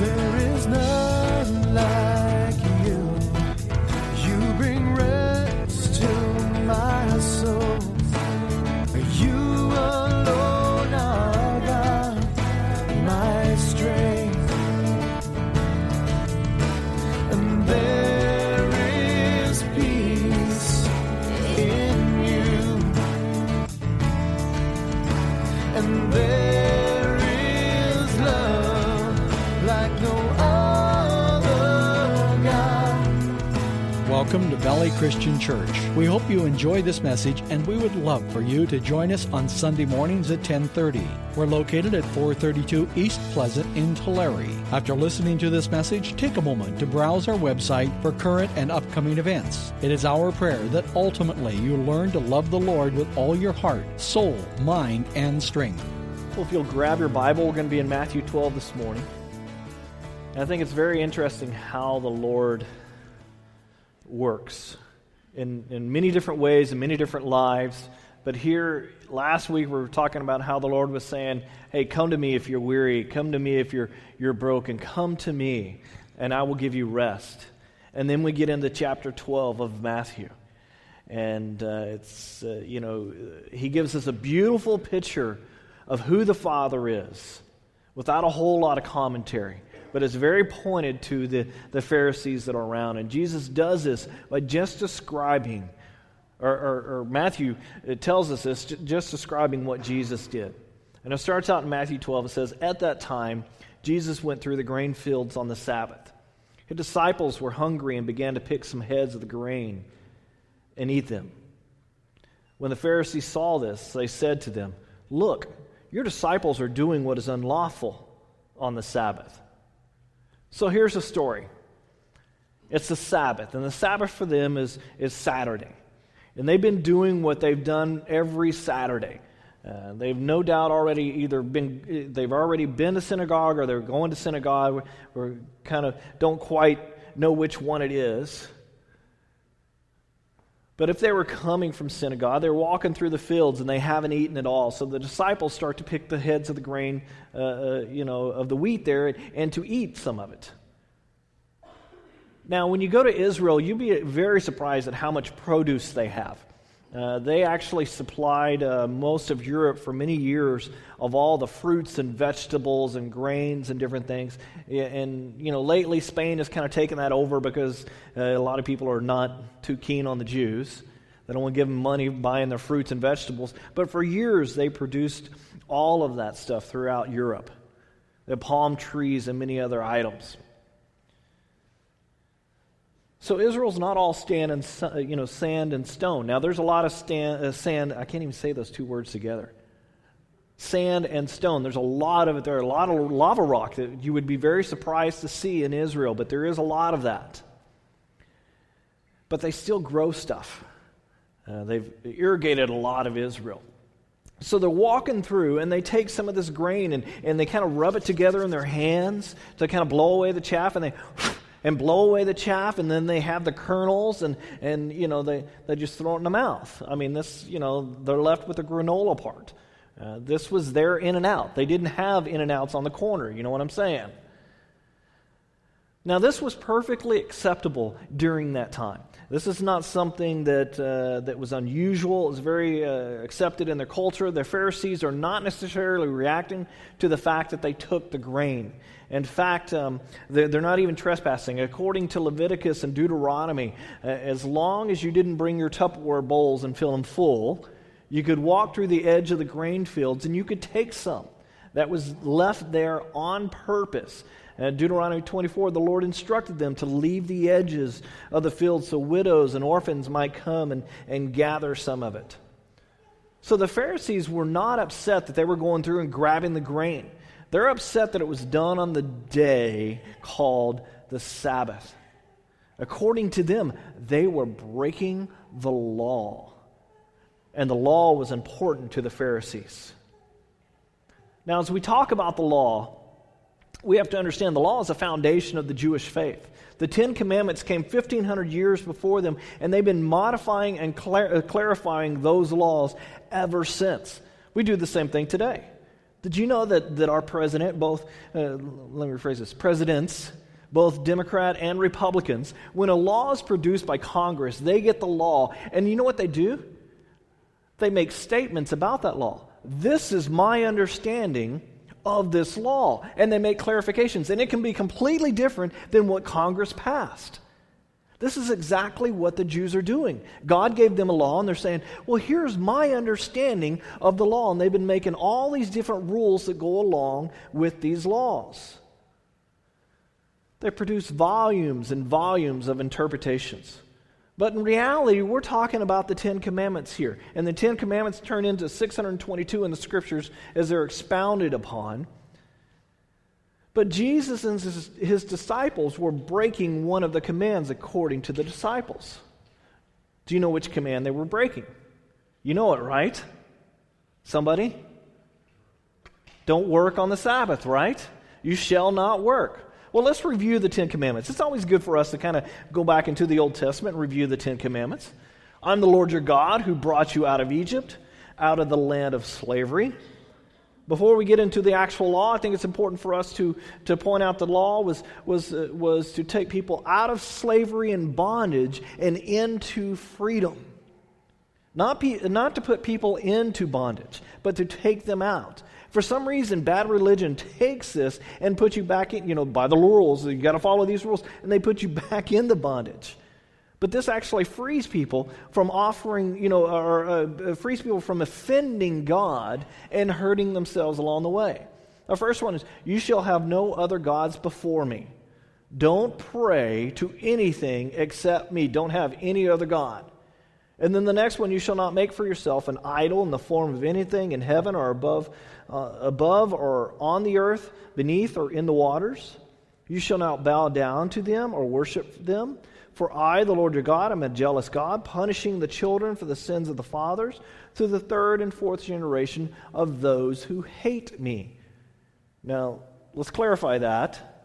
There is none like Welcome to Valley Christian Church. We hope you enjoy this message and we would love for you to join us on Sunday mornings at 10:30. We're located at 432 East Pleasant in Tulare. After listening to this message, take a moment to browse our website for current and upcoming events. It is our prayer that ultimately you learn to love the Lord with all your heart, soul, mind, and strength. Well, if you'll grab your Bible, we're going to be in Matthew 12 this morning. And I think it's very interesting how the Lord works in, in many different ways, in many different lives. But here, last week, we were talking about how the Lord was saying, Hey, come to me if you're weary. Come to me if you're, you're broken. Come to me, and I will give you rest. And then we get into chapter 12 of Matthew. And uh, it's, uh, you know, he gives us a beautiful picture of who the Father is without a whole lot of commentary. But it's very pointed to the, the Pharisees that are around. And Jesus does this by just describing, or, or, or Matthew tells us this, just describing what Jesus did. And it starts out in Matthew 12. It says, At that time, Jesus went through the grain fields on the Sabbath. His disciples were hungry and began to pick some heads of the grain and eat them. When the Pharisees saw this, they said to them, Look, your disciples are doing what is unlawful on the Sabbath. So here's the story it's the Sabbath, and the Sabbath for them is, is Saturday. And they've been doing what they've done every Saturday. Uh, they've no doubt already either been they've already been to synagogue or they're going to synagogue or kind of don't quite know which one it is but if they were coming from synagogue, they're walking through the fields and they haven't eaten at all. So the disciples start to pick the heads of the grain, uh, uh, you know, of the wheat there and, and to eat some of it. Now, when you go to Israel, you'd be very surprised at how much produce they have. Uh, they actually supplied uh, most of Europe for many years of all the fruits and vegetables and grains and different things. And, you know, lately Spain has kind of taken that over because uh, a lot of people are not too keen on the Jews. They don't want to give them money buying their fruits and vegetables. But for years, they produced all of that stuff throughout Europe the palm trees and many other items. So Israel's not all and you know sand and stone. Now there's a lot of stand, uh, sand. I can't even say those two words together. Sand and stone. There's a lot of it. There are a lot of lava rock that you would be very surprised to see in Israel, but there is a lot of that. But they still grow stuff. Uh, they've irrigated a lot of Israel. So they're walking through and they take some of this grain and, and they kind of rub it together in their hands to kind of blow away the chaff and they and blow away the chaff, and then they have the kernels, and, and you know, they, they just throw it in the mouth. I mean, this, you know, they're left with the granola part. Uh, this was their in and out. They didn't have in and outs on the corner. You know what I'm saying? Now, this was perfectly acceptable during that time. This is not something that, uh, that was unusual. It was very uh, accepted in their culture. The Pharisees are not necessarily reacting to the fact that they took the grain. In fact, um, they're, they're, not even trespassing. According to Leviticus and Deuteronomy, uh, as long as you didn't bring your Tupperware bowls and fill them full, you could walk through the edge of the grain fields and you could take some that was left there on purpose. Deuteronomy 24, the Lord instructed them to leave the edges of the field so widows and orphans might come and, and gather some of it. So the Pharisees were not upset that they were going through and grabbing the grain. They're upset that it was done on the day called the Sabbath. According to them, they were breaking the law. And the law was important to the Pharisees. Now, as we talk about the law, we have to understand the law is a foundation of the Jewish faith. The Ten Commandments came 1,500 years before them, and they've been modifying and clar- clarifying those laws ever since. We do the same thing today. Did you know that, that our president, both, uh, let me rephrase this, presidents, both Democrat and Republicans, when a law is produced by Congress, they get the law, and you know what they do? They make statements about that law. This is my understanding of this law. And they make clarifications. And it can be completely different than what Congress passed. This is exactly what the Jews are doing. God gave them a law, and they're saying, Well, here's my understanding of the law. And they've been making all these different rules that go along with these laws. They produce volumes and volumes of interpretations. But in reality, we're talking about the Ten Commandments here. And the Ten Commandments turn into 622 in the scriptures as they're expounded upon. But Jesus and his, his disciples were breaking one of the commands according to the disciples. Do you know which command they were breaking? You know it, right? Somebody? Don't work on the Sabbath, right? You shall not work. Well, let's review the Ten Commandments. It's always good for us to kind of go back into the Old Testament and review the Ten Commandments. I'm the Lord your God who brought you out of Egypt, out of the land of slavery. Before we get into the actual law, I think it's important for us to, to point out the law was, was, uh, was to take people out of slavery and bondage and into freedom. Not, pe- not to put people into bondage, but to take them out. For some reason, bad religion takes this and puts you back in, you know, by the rules. You got to follow these rules, and they put you back into bondage. But this actually frees people from offering, you know, or uh, frees people from offending God and hurting themselves along the way. The first one is, You shall have no other gods before me. Don't pray to anything except me. Don't have any other God. And then the next one, you shall not make for yourself an idol in the form of anything in heaven or above, uh, above or on the earth, beneath or in the waters. You shall not bow down to them or worship them. For I, the Lord your God, am a jealous God, punishing the children for the sins of the fathers to the third and fourth generation of those who hate me. Now, let's clarify that.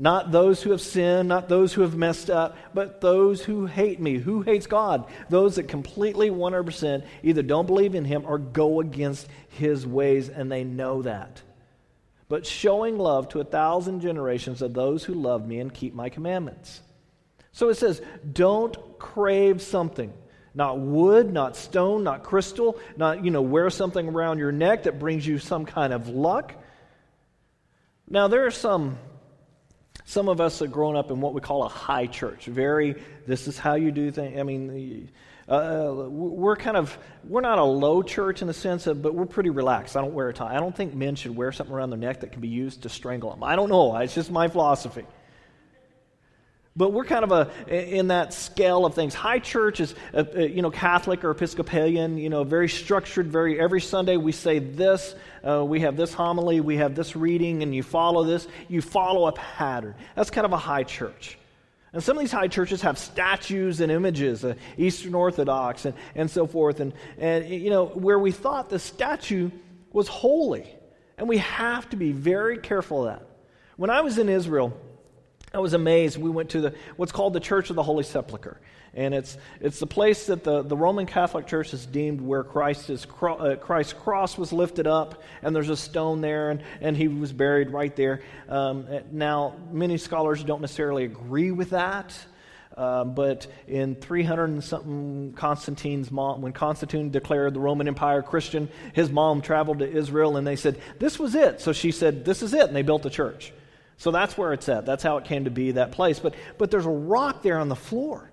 Not those who have sinned, not those who have messed up, but those who hate me. Who hates God? Those that completely 100% either don't believe in Him or go against His ways, and they know that. But showing love to a thousand generations of those who love me and keep my commandments. So it says, don't crave something. Not wood, not stone, not crystal, not, you know, wear something around your neck that brings you some kind of luck. Now, there are some, some of us have grown up in what we call a high church. Very, this is how you do things. I mean, uh, we're kind of, we're not a low church in the sense of, but we're pretty relaxed. I don't wear a tie. I don't think men should wear something around their neck that can be used to strangle them. I don't know. It's just my philosophy. But we're kind of a, in that scale of things. High church is, uh, uh, you know, Catholic or Episcopalian, you know, very structured, very, every Sunday we say this, uh, we have this homily, we have this reading, and you follow this. You follow a pattern. That's kind of a high church. And some of these high churches have statues and images, uh, Eastern Orthodox and, and so forth, and, and, you know, where we thought the statue was holy. And we have to be very careful of that. When I was in Israel, I was amazed. We went to the, what's called the Church of the Holy Sepulchre. And it's, it's the place that the, the Roman Catholic Church has deemed where Christ's, uh, Christ's cross was lifted up, and there's a stone there, and, and he was buried right there. Um, now, many scholars don't necessarily agree with that. Uh, but in 300 and something, Constantine's mom, when Constantine declared the Roman Empire Christian, his mom traveled to Israel and they said, This was it. So she said, This is it. And they built a church. So that's where it's at. That's how it came to be, that place. But, but there's a rock there on the floor.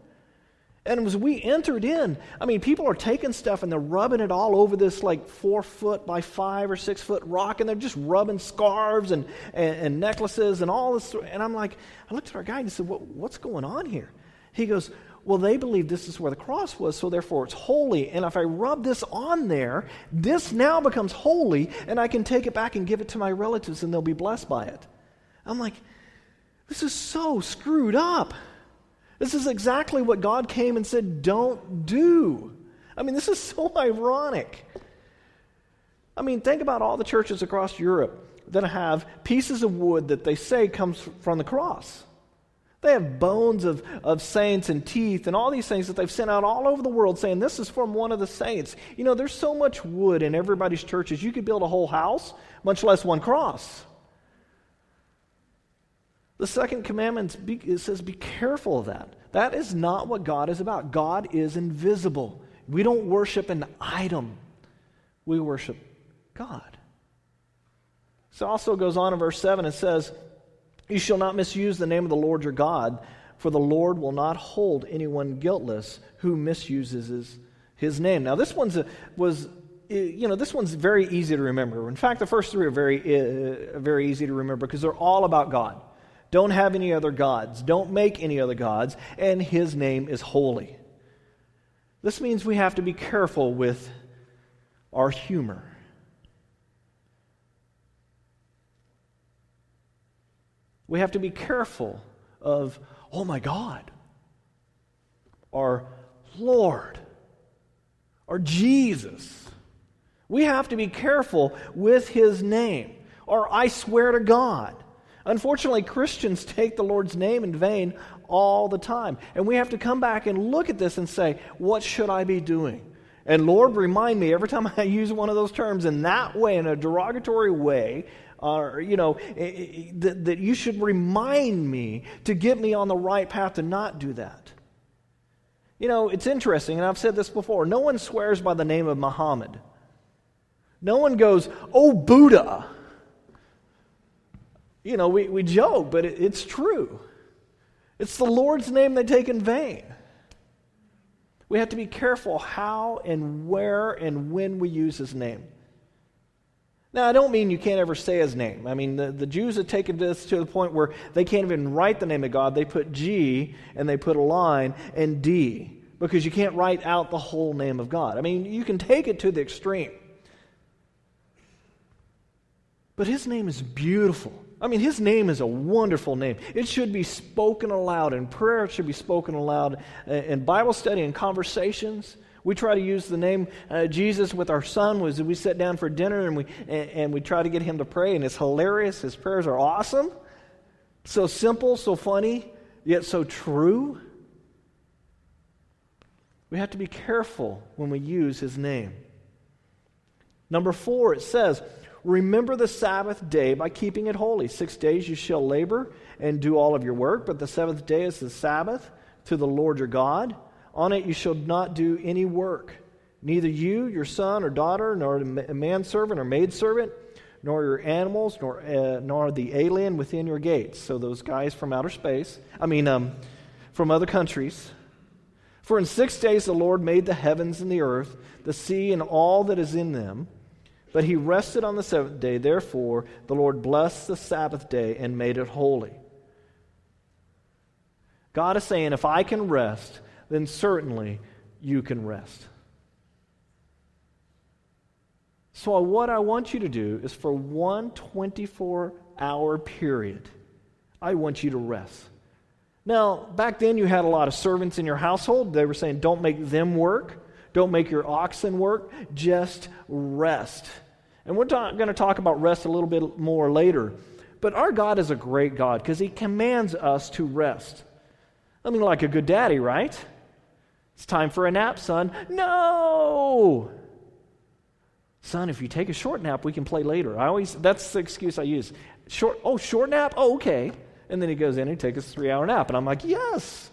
And as we entered in, I mean, people are taking stuff and they're rubbing it all over this like four foot by five or six foot rock, and they're just rubbing scarves and, and, and necklaces and all this. And I'm like, I looked at our guy and he said, what, What's going on here? He goes, Well, they believe this is where the cross was, so therefore it's holy. And if I rub this on there, this now becomes holy, and I can take it back and give it to my relatives, and they'll be blessed by it. I'm like, this is so screwed up. This is exactly what God came and said, don't do. I mean, this is so ironic. I mean, think about all the churches across Europe that have pieces of wood that they say comes from the cross. They have bones of, of saints and teeth and all these things that they've sent out all over the world saying this is from one of the saints. You know, there's so much wood in everybody's churches, you could build a whole house, much less one cross. The second commandment it says, be careful of that. That is not what God is about. God is invisible. We don't worship an item, we worship God. So it also goes on in verse 7 and says, you shall not misuse the name of the Lord your God, for the Lord will not hold anyone guiltless who misuses his, his name. Now, this one's a, was, you know, this one's very easy to remember. In fact, the first three are very, uh, very easy to remember because they're all about God. Don't have any other gods. Don't make any other gods. And his name is holy. This means we have to be careful with our humor. We have to be careful of, oh my God, or Lord, or Jesus. We have to be careful with his name, or I swear to God. Unfortunately, Christians take the Lord's name in vain all the time. And we have to come back and look at this and say, what should I be doing? And Lord, remind me every time I use one of those terms in that way, in a derogatory way, or, you know, that, that you should remind me to get me on the right path to not do that. You know, it's interesting, and I've said this before no one swears by the name of Muhammad. No one goes, oh, Buddha. You know, we, we joke, but it, it's true. It's the Lord's name they take in vain. We have to be careful how and where and when we use his name. Now, I don't mean you can't ever say his name. I mean, the, the Jews have taken this to the point where they can't even write the name of God. They put G and they put a line and D because you can't write out the whole name of God. I mean, you can take it to the extreme. But his name is beautiful. I mean, his name is a wonderful name. It should be spoken aloud in prayer, it should be spoken aloud in Bible study and conversations. We try to use the name uh, Jesus with our son. Was we sit down for dinner and we and, and we try to get him to pray, and it's hilarious. His prayers are awesome, so simple, so funny, yet so true. We have to be careful when we use his name. Number four, it says, Remember the Sabbath day by keeping it holy. Six days you shall labor and do all of your work, but the seventh day is the Sabbath to the Lord your God. On it you shall not do any work, neither you, your son or daughter, nor a manservant or maidservant, nor your animals, nor, uh, nor the alien within your gates. So those guys from outer space, I mean, um, from other countries. For in six days the Lord made the heavens and the earth, the sea and all that is in them. But he rested on the seventh day. Therefore, the Lord blessed the Sabbath day and made it holy. God is saying, if I can rest, then certainly you can rest. So, what I want you to do is for one 24 hour period, I want you to rest. Now, back then you had a lot of servants in your household. They were saying, don't make them work, don't make your oxen work, just rest. And we're ta- going to talk about rest a little bit more later. But our God is a great God because He commands us to rest. I mean, like a good daddy, right? It's time for a nap, son. No! Son, if you take a short nap, we can play later. I always, that's the excuse I use. Short, oh, short nap? Oh, okay. And then he goes in and takes a three hour nap. And I'm like, yes.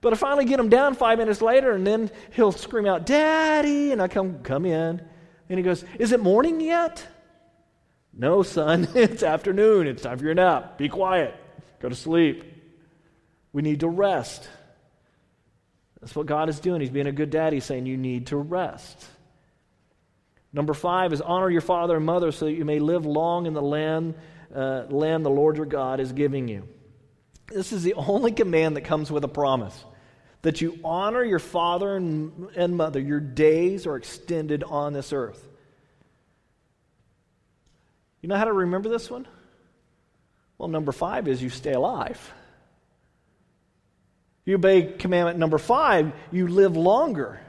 But I finally get him down five minutes later, and then he'll scream out, Daddy! And I come, come in. And he goes, Is it morning yet? No, son, it's afternoon. It's time for your nap. Be quiet. Go to sleep. We need to rest. That's what God is doing. He's being a good daddy, saying you need to rest. Number five is honor your father and mother so that you may live long in the land, uh, land the Lord your God is giving you. This is the only command that comes with a promise that you honor your father and, and mother. Your days are extended on this earth. You know how to remember this one? Well, number five is you stay alive. You obey commandment number five, you live longer.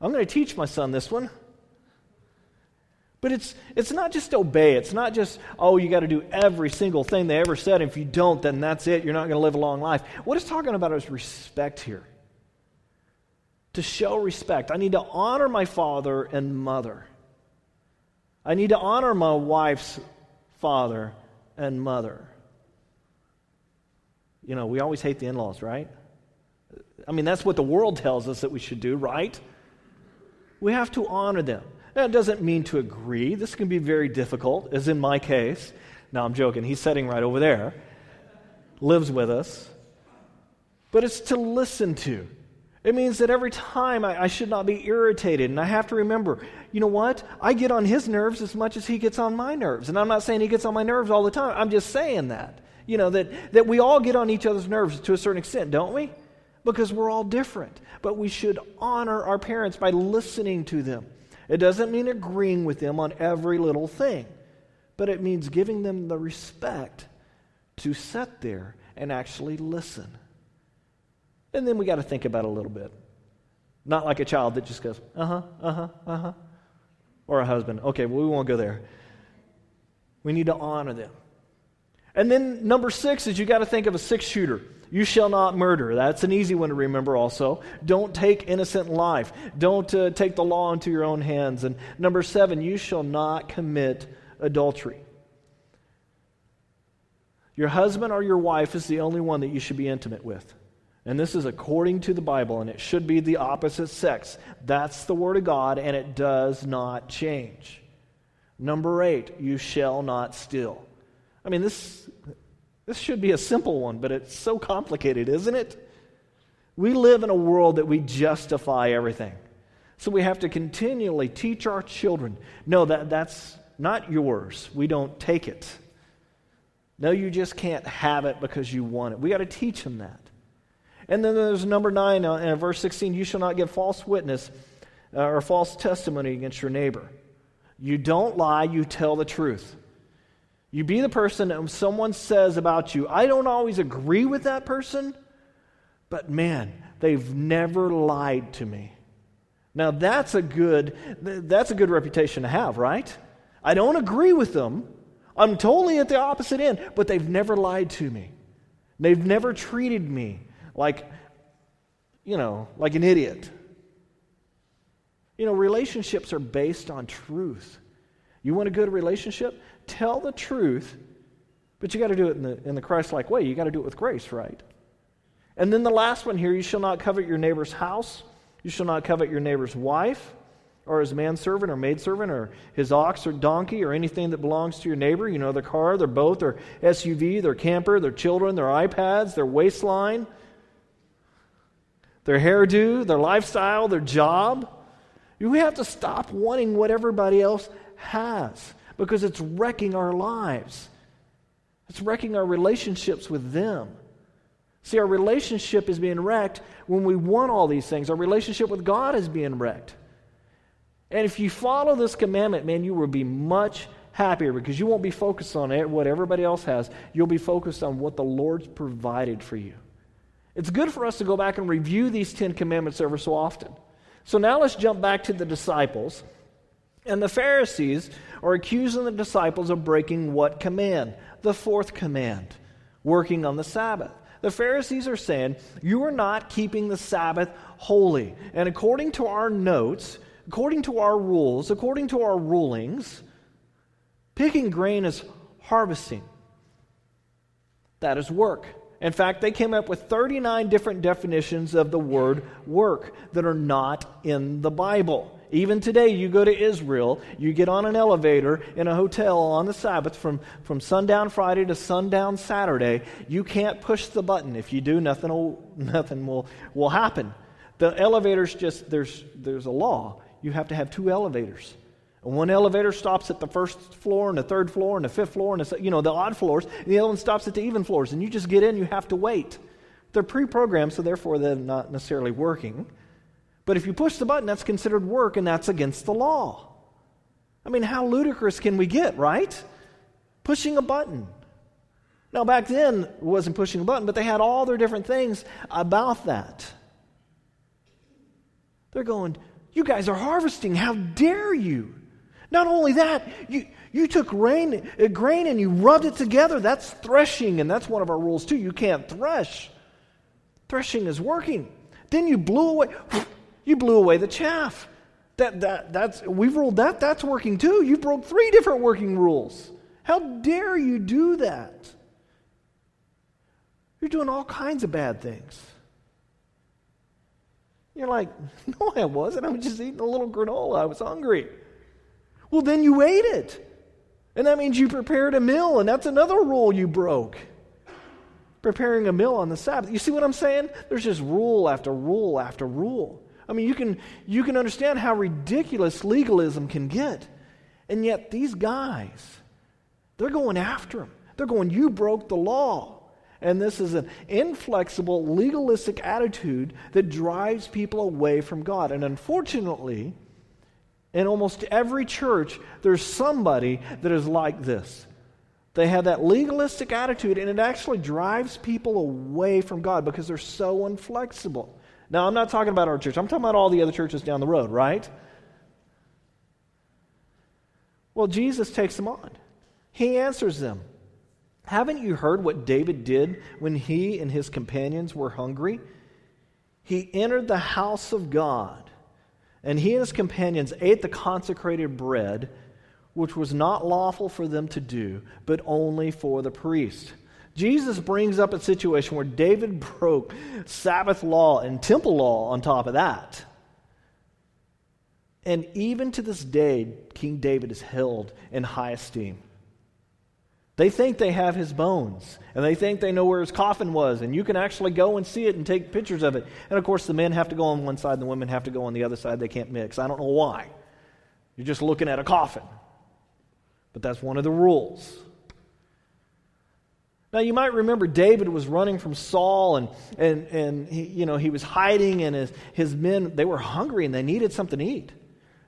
I'm going to teach my son this one. But it's, it's not just obey. It's not just, oh, you got to do every single thing they ever said. If you don't, then that's it. You're not going to live a long life. What it's talking about is respect here. To show respect. I need to honor my father and mother. I need to honor my wife's father and mother. You know, we always hate the in laws, right? I mean, that's what the world tells us that we should do, right? We have to honor them. That doesn't mean to agree. This can be very difficult, as in my case. Now, I'm joking. He's sitting right over there, lives with us. But it's to listen to. It means that every time I, I, should not be irritated. And I have to remember, you know what? I get on his nerves as much as he gets on my nerves. And I'm not saying he gets on my nerves all the time. I'm just saying that. You know, that, that we all get on each other's nerves to a certain extent, don't we? Because we're all different. But we should honor our parents by listening to them. It doesn't mean agreeing with them on every little thing, but it means giving them the respect to sit there and actually listen. And then we got to think about it a little bit. Not like a child that just goes, uh huh, uh huh, uh huh. Or a husband. Okay, well, we won't go there. We need to honor them. And then number six is you got to think of a six shooter. You shall not murder. That's an easy one to remember also. Don't take innocent life. Don't uh, take the law into your own hands. And number seven, you shall not commit adultery. Your husband or your wife is the only one that you should be intimate with. And this is according to the Bible, and it should be the opposite sex. That's the Word of God, and it does not change. Number eight, you shall not steal. I mean, this, this should be a simple one, but it's so complicated, isn't it? We live in a world that we justify everything. So we have to continually teach our children no, that, that's not yours. We don't take it. No, you just can't have it because you want it. We got to teach them that. And then there's number nine uh, in verse 16 you shall not give false witness uh, or false testimony against your neighbor. You don't lie, you tell the truth. You be the person that someone says about you, I don't always agree with that person, but man, they've never lied to me. Now that's a good that's a good reputation to have, right? I don't agree with them. I'm totally at the opposite end, but they've never lied to me. They've never treated me like you know, like an idiot. You know, relationships are based on truth. You want a good relationship? tell the truth, but you got to do it in the, in the Christ like way. You got to do it with grace, right? And then the last one here you shall not covet your neighbor's house, you shall not covet your neighbor's wife, or his manservant or maidservant, or his ox or donkey, or anything that belongs to your neighbor. You know, their car, their boat, their SUV, their camper, their children, their iPads, their waistline, their hairdo, their lifestyle, their job. We have to stop wanting what everybody else has because it's wrecking our lives. It's wrecking our relationships with them. See, our relationship is being wrecked when we want all these things. Our relationship with God is being wrecked. And if you follow this commandment, man, you will be much happier because you won't be focused on what everybody else has. You'll be focused on what the Lord's provided for you. It's good for us to go back and review these Ten Commandments ever so often. So now let's jump back to the disciples. And the Pharisees are accusing the disciples of breaking what command? The fourth command, working on the Sabbath. The Pharisees are saying, You are not keeping the Sabbath holy. And according to our notes, according to our rules, according to our rulings, picking grain is harvesting. That is work. In fact, they came up with 39 different definitions of the word work that are not in the Bible. Even today, you go to Israel, you get on an elevator in a hotel on the Sabbath from, from sundown Friday to sundown Saturday. You can't push the button. If you do, nothing will, nothing will, will happen. The elevators just, there's, there's a law. You have to have two elevators. One elevator stops at the first floor and the third floor and the fifth floor and the, you know, the odd floors, and the other one stops at the even floors. And you just get in, you have to wait. They're pre programmed, so therefore they're not necessarily working. But if you push the button, that's considered work and that's against the law. I mean, how ludicrous can we get, right? Pushing a button. Now, back then, it wasn't pushing a button, but they had all their different things about that. They're going, You guys are harvesting. How dare you? Not only that, you, you took grain, uh, grain and you rubbed it together. That's threshing, and that's one of our rules too. You can't thresh. Threshing is working. Then you blew away, you blew away the chaff. That, that, that's, we've ruled that, that's working too. You broke three different working rules. How dare you do that? You're doing all kinds of bad things. You're like, no, I wasn't. I was just eating a little granola. I was hungry. Well, then you ate it. And that means you prepared a meal, and that's another rule you broke. Preparing a meal on the Sabbath. You see what I'm saying? There's just rule after rule after rule. I mean, you can, you can understand how ridiculous legalism can get. And yet, these guys, they're going after him. They're going, You broke the law. And this is an inflexible, legalistic attitude that drives people away from God. And unfortunately, in almost every church, there's somebody that is like this. They have that legalistic attitude, and it actually drives people away from God because they're so inflexible. Now, I'm not talking about our church, I'm talking about all the other churches down the road, right? Well, Jesus takes them on. He answers them. Haven't you heard what David did when he and his companions were hungry? He entered the house of God, and he and his companions ate the consecrated bread, which was not lawful for them to do, but only for the priest. Jesus brings up a situation where David broke Sabbath law and temple law on top of that. And even to this day, King David is held in high esteem. They think they have his bones, and they think they know where his coffin was, and you can actually go and see it and take pictures of it. And of course, the men have to go on one side, and the women have to go on the other side. They can't mix. I don't know why. You're just looking at a coffin. But that's one of the rules. Now, you might remember David was running from Saul, and, and, and he, you know, he was hiding, and his, his men, they were hungry, and they needed something to eat.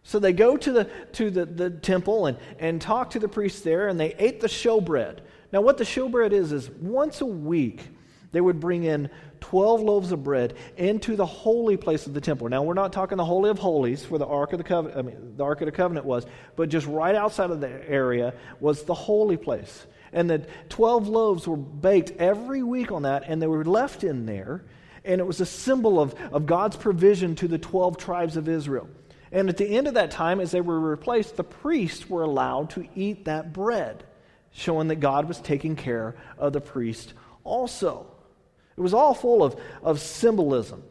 So they go to the, to the, the temple and, and talk to the priests there, and they ate the showbread. Now, what the showbread is, is once a week, they would bring in 12 loaves of bread into the holy place of the temple. Now, we're not talking the Holy of Holies where the Ark of the Covenant, I mean, the Ark of the Covenant was, but just right outside of the area was the holy place. And the 12 loaves were baked every week on that, and they were left in there. And it was a symbol of, of God's provision to the 12 tribes of Israel. And at the end of that time, as they were replaced, the priests were allowed to eat that bread, showing that God was taking care of the priest also. It was all full of, of symbolism.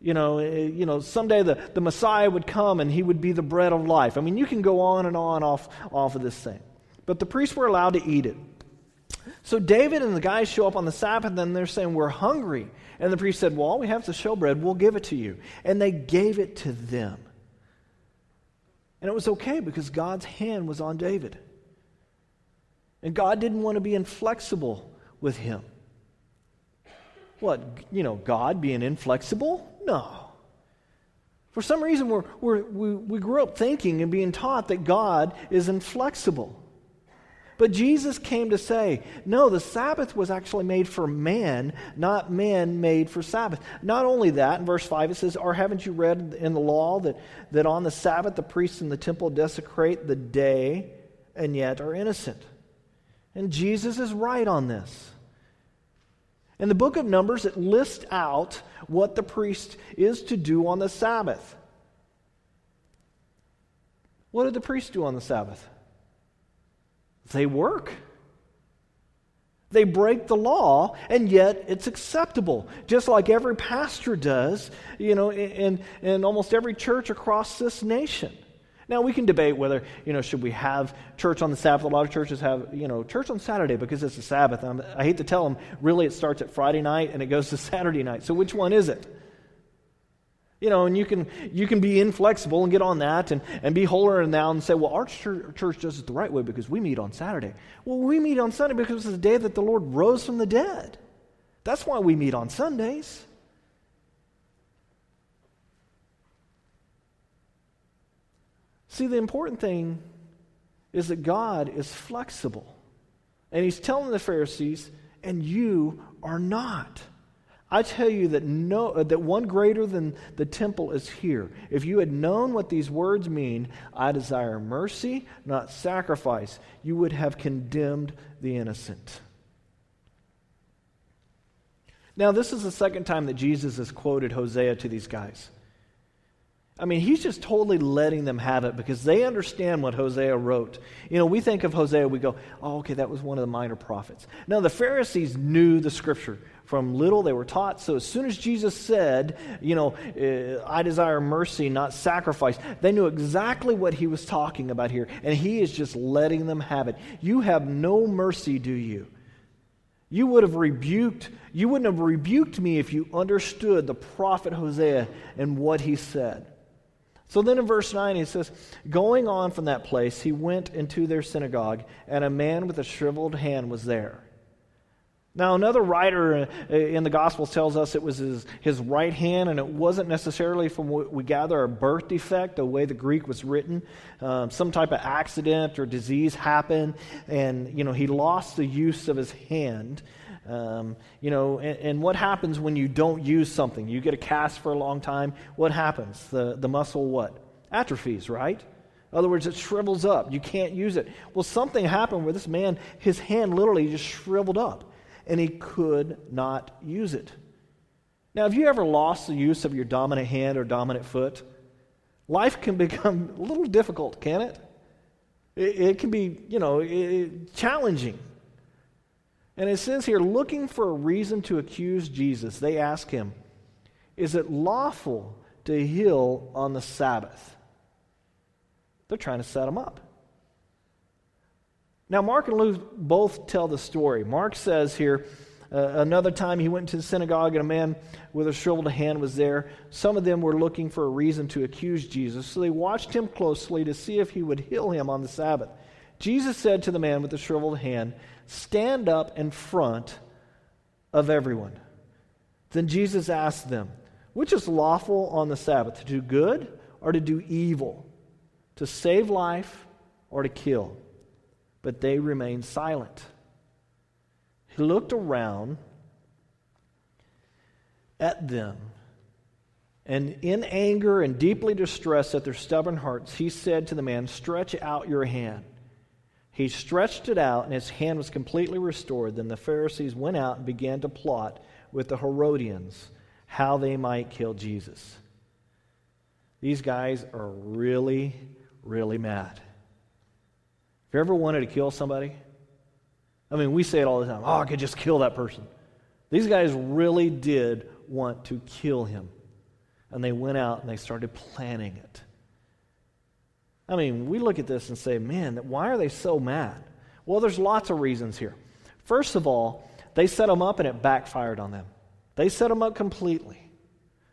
You know, eh, you know, someday the, the Messiah would come and he would be the bread of life. I mean, you can go on and on off, off of this thing. But the priests were allowed to eat it. So David and the guys show up on the Sabbath and they're saying, We're hungry. And the priest said, Well, we have the showbread. We'll give it to you. And they gave it to them. And it was okay because God's hand was on David. And God didn't want to be inflexible with him. What, you know, God being inflexible? No. For some reason, we're, we're, we, we grew up thinking and being taught that God is inflexible. But Jesus came to say, no, the Sabbath was actually made for man, not man made for Sabbath. Not only that, in verse 5 it says, Or haven't you read in the law that, that on the Sabbath the priests in the temple desecrate the day and yet are innocent? And Jesus is right on this. In the book of Numbers, it lists out what the priest is to do on the Sabbath. What did the priest do on the Sabbath? They work. They break the law, and yet it's acceptable, just like every pastor does, you know, in, in almost every church across this nation. Now, we can debate whether, you know, should we have church on the Sabbath? A lot of churches have, you know, church on Saturday because it's a Sabbath. I'm, I hate to tell them, really, it starts at Friday night and it goes to Saturday night. So, which one is it? You know, and you can, you can be inflexible and get on that and, and be holier than thou and say, well, our church, church does it the right way because we meet on Saturday. Well, we meet on Sunday because it's the day that the Lord rose from the dead. That's why we meet on Sundays. See, the important thing is that God is flexible. And he's telling the Pharisees, and you are not. I tell you that, no, uh, that one greater than the temple is here. If you had known what these words mean, I desire mercy, not sacrifice, you would have condemned the innocent. Now, this is the second time that Jesus has quoted Hosea to these guys. I mean, he's just totally letting them have it because they understand what Hosea wrote. You know, we think of Hosea, we go, oh, okay, that was one of the minor prophets. No, the Pharisees knew the scripture. From little, they were taught. So as soon as Jesus said, you know, uh, I desire mercy, not sacrifice, they knew exactly what he was talking about here. And he is just letting them have it. You have no mercy, do you? You would have rebuked, you wouldn't have rebuked me if you understood the prophet Hosea and what he said. So then in verse 9, he says, Going on from that place, he went into their synagogue, and a man with a shriveled hand was there. Now, another writer uh, in the Gospels tells us it was his, his right hand, and it wasn't necessarily, from what we gather, a birth defect, the way the Greek was written. Um, some type of accident or disease happened, and, you know, he lost the use of his hand. Um, you know, and, and, what happens when you don't use something? You get a cast for a long time. What happens? The, the muscle what? Atrophies, right? In other words, it shrivels up. You can't use it. Well, something happened where this man, his hand literally just shriveled up, and he could not use it. Now, have you ever lost the use of your dominant hand or dominant foot? Life can become a little difficult, can it? It, it can be, you know, it, challenging. And it says here, looking for a reason to accuse Jesus, they ask him, Is it lawful to heal on the Sabbath? They're trying to set him up. Now, Mark and Luke both tell the story. Mark says here, uh, another time he went to the synagogue and a man with a shriveled hand was there. Some of them were looking for a reason to accuse Jesus, so they watched him closely to see if he would heal him on the Sabbath. Jesus said to the man with the shriveled hand, stand up in front of everyone. Then Jesus asked them, Which is lawful on the Sabbath, to do good or to do evil, to save life or to kill? But they remained silent. He looked around at them, and in anger and deeply distressed at their stubborn hearts, he said to the man, Stretch out your hand. He stretched it out, and his hand was completely restored. Then the Pharisees went out and began to plot with the Herodians how they might kill Jesus. These guys are really, really mad. Have you ever wanted to kill somebody? I mean, we say it all the time oh, I could just kill that person. These guys really did want to kill him. And they went out and they started planning it. I mean, we look at this and say, man, why are they so mad? Well, there's lots of reasons here. First of all, they set them up and it backfired on them. They set them up completely.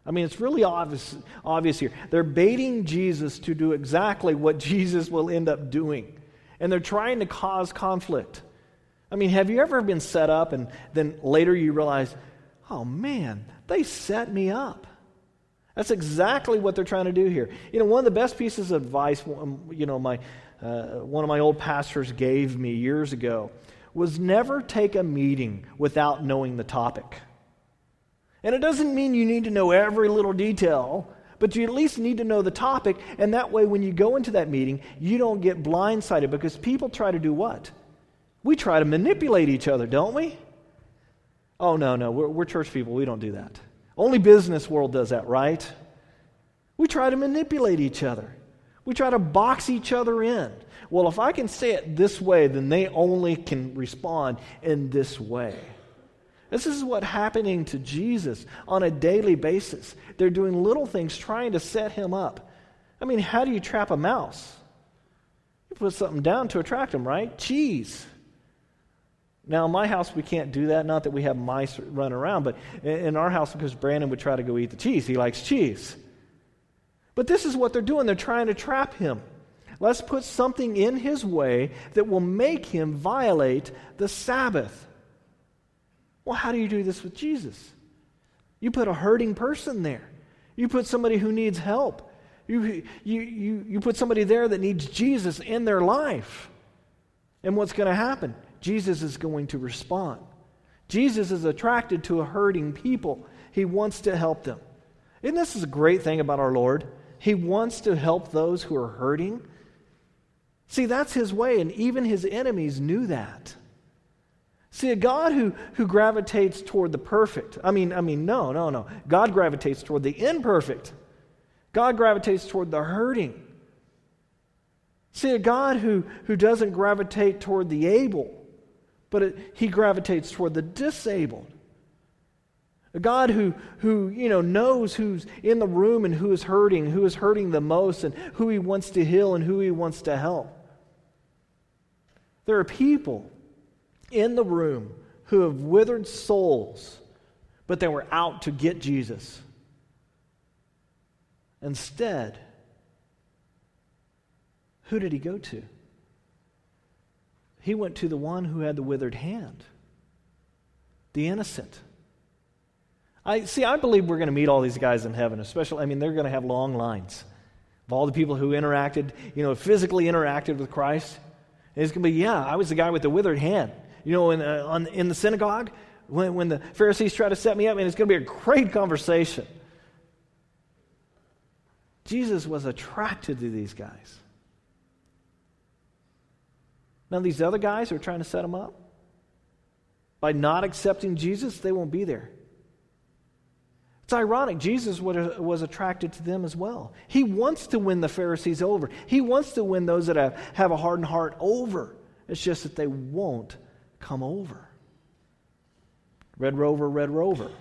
I mean, it's really obvious, obvious here. They're baiting Jesus to do exactly what Jesus will end up doing. And they're trying to cause conflict. I mean, have you ever been set up and then later you realize, oh man, they set me up? That's exactly what they're trying to do here. You know, one of the best pieces of advice, um, you know, my, uh, one of my old pastors gave me years ago was never take a meeting without knowing the topic. And it doesn't mean you need to know every little detail, but you at least need to know the topic, and that way when you go into that meeting, you don't get blindsided because people try to do what? We try to manipulate each other, don't we? Oh, no, no, we're, we're church people. We don't do that. Only business world does that, right? We try to manipulate each other. We try to box each other in. Well, if I can say it this way, then they only can respond in this way. This is what's happening to Jesus on a daily basis. They're doing little things trying to set him up. I mean, how do you trap a mouse? You put something down to attract him, right? Cheese. Now, in my house, we can't do that. Not that we have mice run around, but in our house, because Brandon would try to go eat the cheese, he likes cheese. But this is what they're doing. They're trying to trap him. Let's put something in his way that will make him violate the Sabbath. Well, how do you do this with Jesus? You put a hurting person there, you put somebody who needs help. You, you, you, you put somebody there that needs Jesus in their life. And what's going to happen? Jesus is going to respond. Jesus is attracted to a hurting people. He wants to help them. And this is a great thing about our Lord? He wants to help those who are hurting. See, that's his way, and even his enemies knew that. See, a God who, who gravitates toward the perfect. I mean, I mean, no, no, no. God gravitates toward the imperfect. God gravitates toward the hurting. See, a God who, who doesn't gravitate toward the able, but it, he gravitates toward the disabled. A God who, who you know, knows who's in the room and who is hurting, who is hurting the most, and who he wants to heal and who he wants to help. There are people in the room who have withered souls, but they were out to get Jesus. Instead, who did he go to? He went to the one who had the withered hand, the innocent. I see. I believe we're going to meet all these guys in heaven. Especially, I mean, they're going to have long lines of all the people who interacted, you know, physically interacted with Christ. And it's going to be, yeah, I was the guy with the withered hand. You know, in, uh, on, in the synagogue, when, when the Pharisees try to set me up, and it's going to be a great conversation. Jesus was attracted to these guys. Now, these other guys who are trying to set him up, by not accepting Jesus, they won't be there. It's ironic. Jesus was attracted to them as well. He wants to win the Pharisees over, he wants to win those that have, have a hardened heart over. It's just that they won't come over. Red Rover, Red Rover.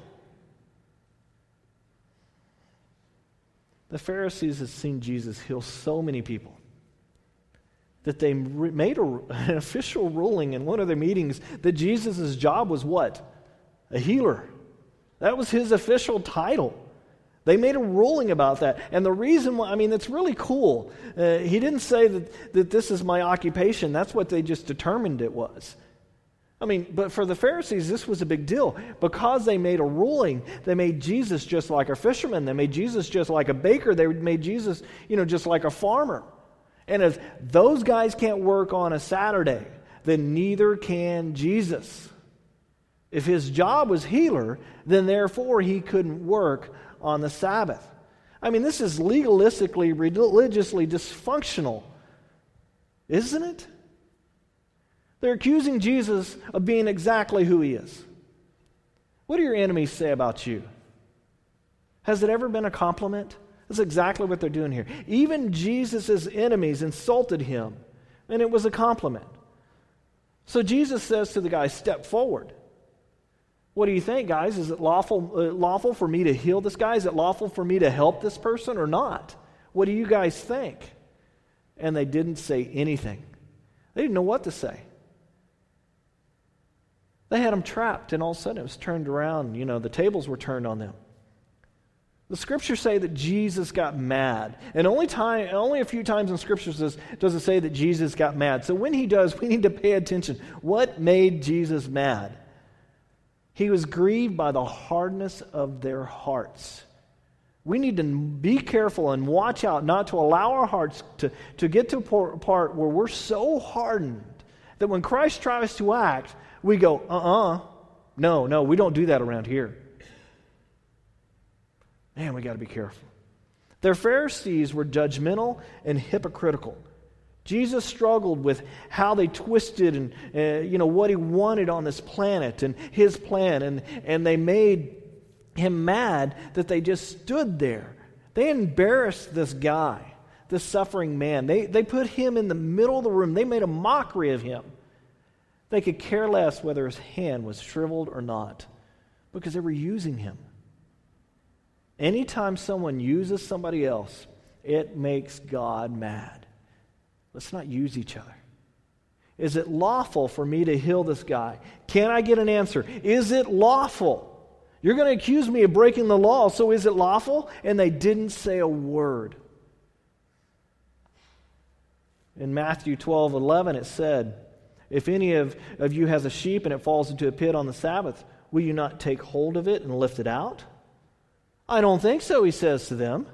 The Pharisees had seen Jesus heal so many people that they made a, an official ruling in one of their meetings that Jesus' job was what? A healer. That was his official title. They made a ruling about that. And the reason why, I mean, it's really cool. Uh, he didn't say that, that this is my occupation. That's what they just determined it was. I mean, but for the Pharisees, this was a big deal. Because they made a ruling, they made Jesus just like a fisherman. They made Jesus just like a baker. They made Jesus, you know, just like a farmer. And if those guys can't work on a Saturday, then neither can Jesus. If his job was healer, then therefore he couldn't work on the Sabbath. I mean, this is legalistically, religiously dysfunctional, isn't it? They're accusing Jesus of being exactly who he is. What do your enemies say about you? Has it ever been a compliment? That's exactly what they're doing here. Even Jesus' enemies insulted him, and it was a compliment. So Jesus says to the guy, Step forward. What do you think, guys? Is it lawful, uh, lawful for me to heal this guy? Is it lawful for me to help this person or not? What do you guys think? And they didn't say anything. They didn't know what to say. They had him trapped, and all of a sudden it was turned around. You know, the tables were turned on them. The scriptures say that Jesus got mad. And only, time, only a few times in scriptures does, does it say that Jesus got mad. So when he does, we need to pay attention. What made Jesus mad? He was grieved by the hardness of their hearts. We need to be careful and watch out not to allow our hearts to, to get to a part where we're so hardened that when Christ tries to act, we go, uh uh-uh. uh no, no, we don't do that around here. Man, we got to be careful. Their Pharisees were judgmental and hypocritical. Jesus struggled with how they twisted and uh, you know what he wanted on this planet and his plan and and they made him mad that they just stood there. They embarrassed this guy, this suffering man. They they put him in the middle of the room. They made a mockery of him. They could care less whether his hand was shriveled or not because they were using him. Anytime someone uses somebody else, it makes God mad. Let's not use each other. Is it lawful for me to heal this guy? Can I get an answer? Is it lawful? You're going to accuse me of breaking the law, so is it lawful? And they didn't say a word. In Matthew 12 11, it said, If any of, of you has a sheep and it falls into a pit on the Sabbath, will you not take hold of it and lift it out? I don't think so, he says to them.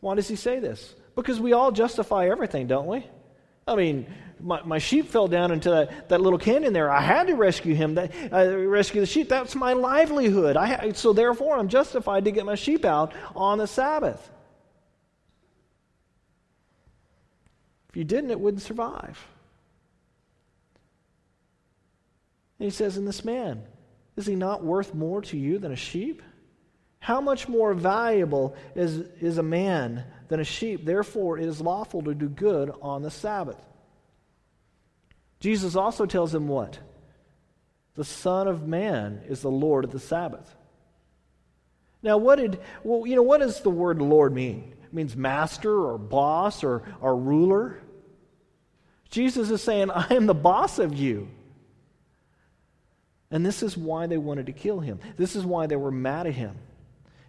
Why does he say this? Because we all justify everything, don't we? I mean, my, my sheep fell down into that, that little canyon there. I had to rescue him, that, uh, rescue the sheep. That's my livelihood. I ha- so therefore, I'm justified to get my sheep out on the Sabbath. If you didn't, it wouldn't survive. And he says, And this man, is he not worth more to you than a sheep? How much more valuable is, is a man than a sheep? Therefore, it is lawful to do good on the Sabbath. Jesus also tells him what? The Son of Man is the Lord of the Sabbath. Now, what did, well, you know, what does the word Lord mean? It means master or boss or, or ruler. Jesus is saying, I am the boss of you. And this is why they wanted to kill him. This is why they were mad at him.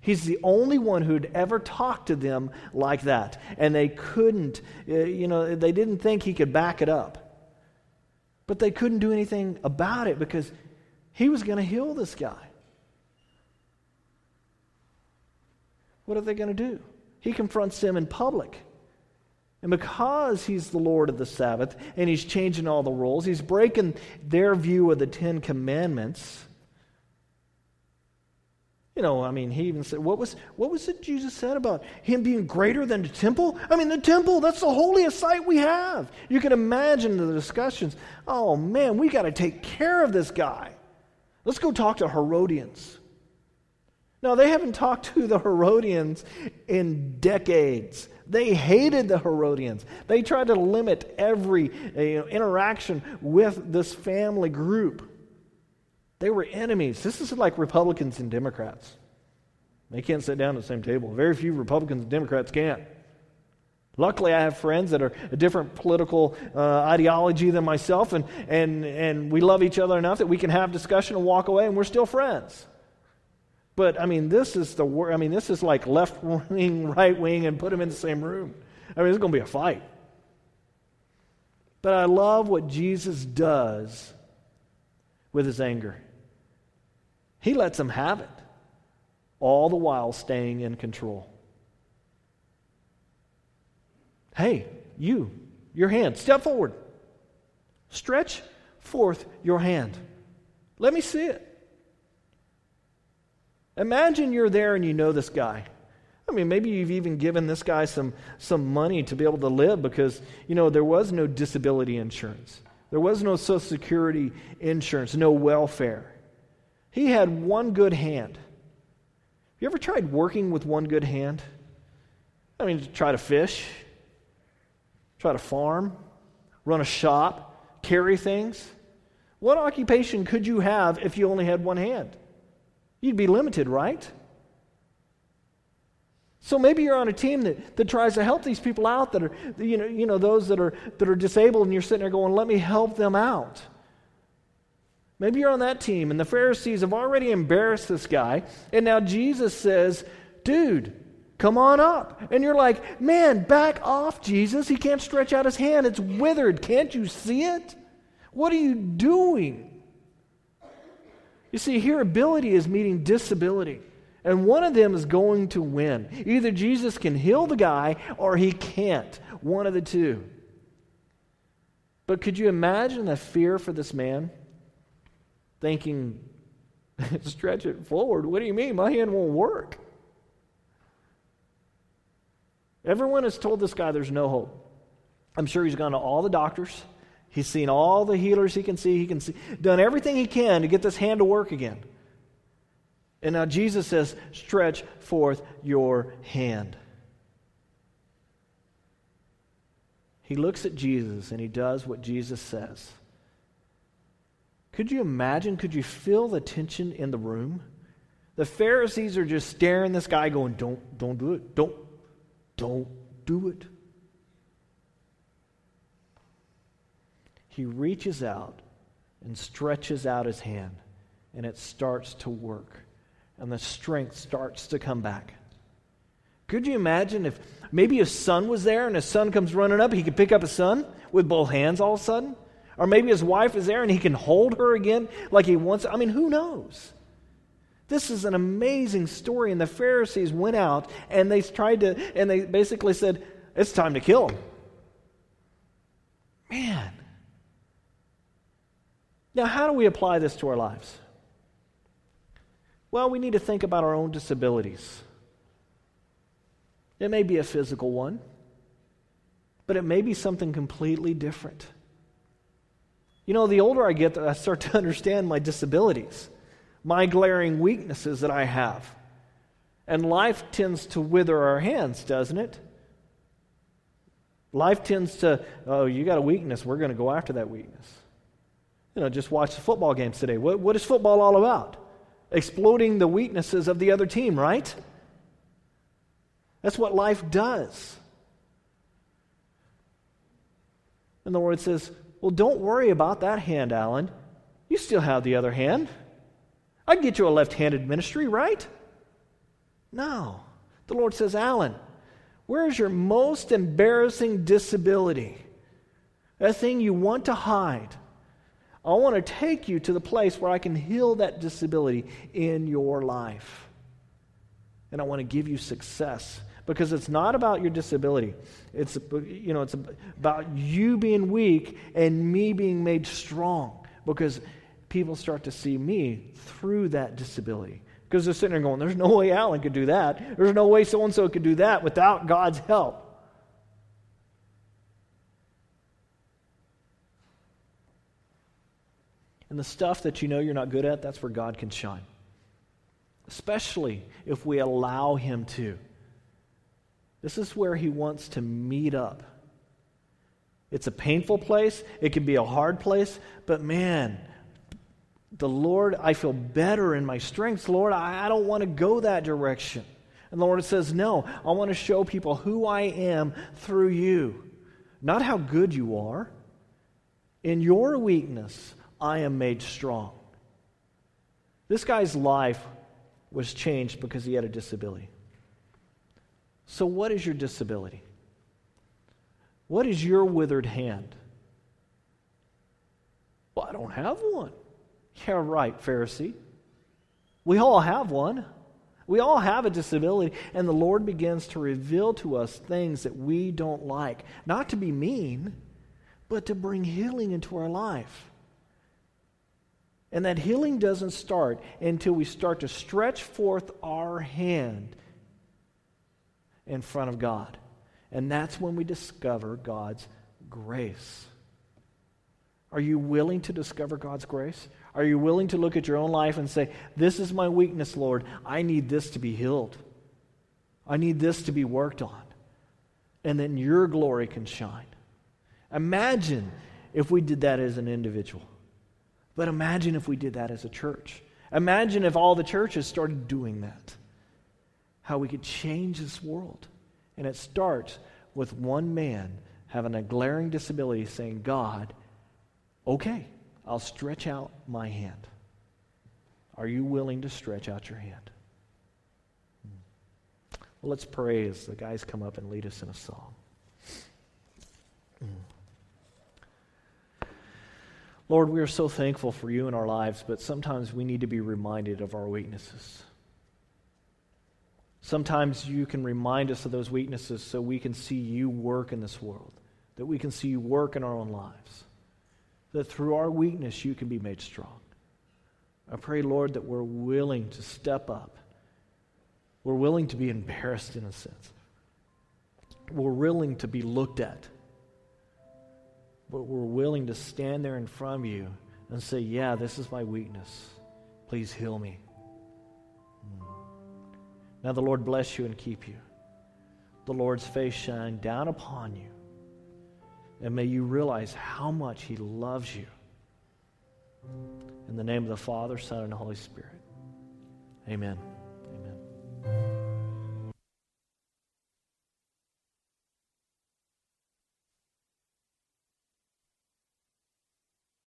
He's the only one who'd ever talked to them like that. And they couldn't, uh, you know, they didn't think he could back it up. But they couldn't do anything about it because he was going to heal this guy. What are they going to do? He confronts them in public. And because he's the Lord of the Sabbath and he's changing all the rules, he's breaking their view of the Ten Commandments. You know, I mean, he even said, what was, what was it Jesus said about him being greater than the temple? I mean, the temple, that's the holiest site we have. You can imagine the discussions. Oh, man, we got to take care of this guy. Let's go talk to Herodians. Now, they haven't talked to the Herodians in decades. They hated the Herodians. They tried to limit every uh, you know, interaction with this family group. They were enemies. This is like Republicans and Democrats. They can't sit down at the same table. Very few Republicans and Democrats can. Luckily, I have friends that are a different political uh, ideology than myself, and, and, and we love each other enough that we can have discussion and walk away, and we're still friends. But I mean, this is the I mean, this is like left wing, right wing, and put them in the same room. I mean, it's going to be a fight. But I love what Jesus does with his anger. He lets them have it, all the while staying in control. Hey, you, your hand, step forward. Stretch forth your hand. Let me see it. Imagine you're there and you know this guy. I mean, maybe you've even given this guy some, some money to be able to live because, you know, there was no disability insurance. There was no Social Security insurance, no welfare. He had one good hand. Have you ever tried working with one good hand? I mean, try to fish, try to farm, run a shop, carry things. What occupation could you have if you only had one hand? You'd be limited, right? So maybe you're on a team that, that tries to help these people out that are, you know, you know, those that are, that are disabled, and you're sitting there going, let me help them out. Maybe you're on that team, and the Pharisees have already embarrassed this guy, and now Jesus says, dude, come on up. And you're like, man, back off, Jesus. He can't stretch out his hand, it's withered. Can't you see it? What are you doing? You see, here ability is meeting disability. And one of them is going to win. Either Jesus can heal the guy or he can't. One of the two. But could you imagine the fear for this man? Thinking, stretch it forward. What do you mean? My hand won't work. Everyone has told this guy there's no hope. I'm sure he's gone to all the doctors. He's seen all the healers he can see. He can see, done everything he can to get this hand to work again. And now Jesus says, stretch forth your hand. He looks at Jesus and he does what Jesus says. Could you imagine? Could you feel the tension in the room? The Pharisees are just staring this guy, going, Don't, don't do it. Don't, don't do it. He reaches out and stretches out his hand, and it starts to work, and the strength starts to come back. Could you imagine if maybe his son was there and his son comes running up, he could pick up his son with both hands all of a sudden? Or maybe his wife is there and he can hold her again like he wants. I mean, who knows? This is an amazing story. And the Pharisees went out and they tried to, and they basically said, It's time to kill him. Man. Now, how do we apply this to our lives? Well, we need to think about our own disabilities. It may be a physical one, but it may be something completely different. You know, the older I get, I start to understand my disabilities, my glaring weaknesses that I have. And life tends to wither our hands, doesn't it? Life tends to, oh, you got a weakness, we're going to go after that weakness. You know, just watch the football games today. What, what is football all about? Exploiting the weaknesses of the other team, right? That's what life does. And the Lord says, Well, don't worry about that hand, Alan. You still have the other hand. I can get you a left handed ministry, right? No. The Lord says, Alan, where is your most embarrassing disability? That thing you want to hide. I want to take you to the place where I can heal that disability in your life. And I want to give you success because it's not about your disability. It's you know, it's about you being weak and me being made strong because people start to see me through that disability. Because they're sitting there going, There's no way Alan could do that. There's no way so and so could do that without God's help. And the stuff that you know you're not good at, that's where God can shine. Especially if we allow Him to. This is where He wants to meet up. It's a painful place, it can be a hard place, but man, the Lord, I feel better in my strengths. Lord, I, I don't want to go that direction. And the Lord says, No, I want to show people who I am through you, not how good you are. In your weakness, I am made strong. This guy's life was changed because he had a disability. So, what is your disability? What is your withered hand? Well, I don't have one. Yeah, right, Pharisee. We all have one. We all have a disability, and the Lord begins to reveal to us things that we don't like. Not to be mean, but to bring healing into our life. And that healing doesn't start until we start to stretch forth our hand in front of God. And that's when we discover God's grace. Are you willing to discover God's grace? Are you willing to look at your own life and say, This is my weakness, Lord. I need this to be healed. I need this to be worked on. And then your glory can shine. Imagine if we did that as an individual. But imagine if we did that as a church. Imagine if all the churches started doing that. How we could change this world. And it starts with one man having a glaring disability saying, God, okay, I'll stretch out my hand. Are you willing to stretch out your hand? Well, let's pray as the guys come up and lead us in a song. Lord, we are so thankful for you in our lives, but sometimes we need to be reminded of our weaknesses. Sometimes you can remind us of those weaknesses so we can see you work in this world, that we can see you work in our own lives that through our weakness you can be made strong. I pray, Lord, that we're willing to step up. We're willing to be embarrassed in a sense. We're willing to be looked at. But we're willing to stand there in front of you and say, Yeah, this is my weakness. Please heal me. Hmm. Now the Lord bless you and keep you. The Lord's face shine down upon you and may you realize how much He loves you. In the name of the Father, Son, and Holy Spirit. Amen. Amen.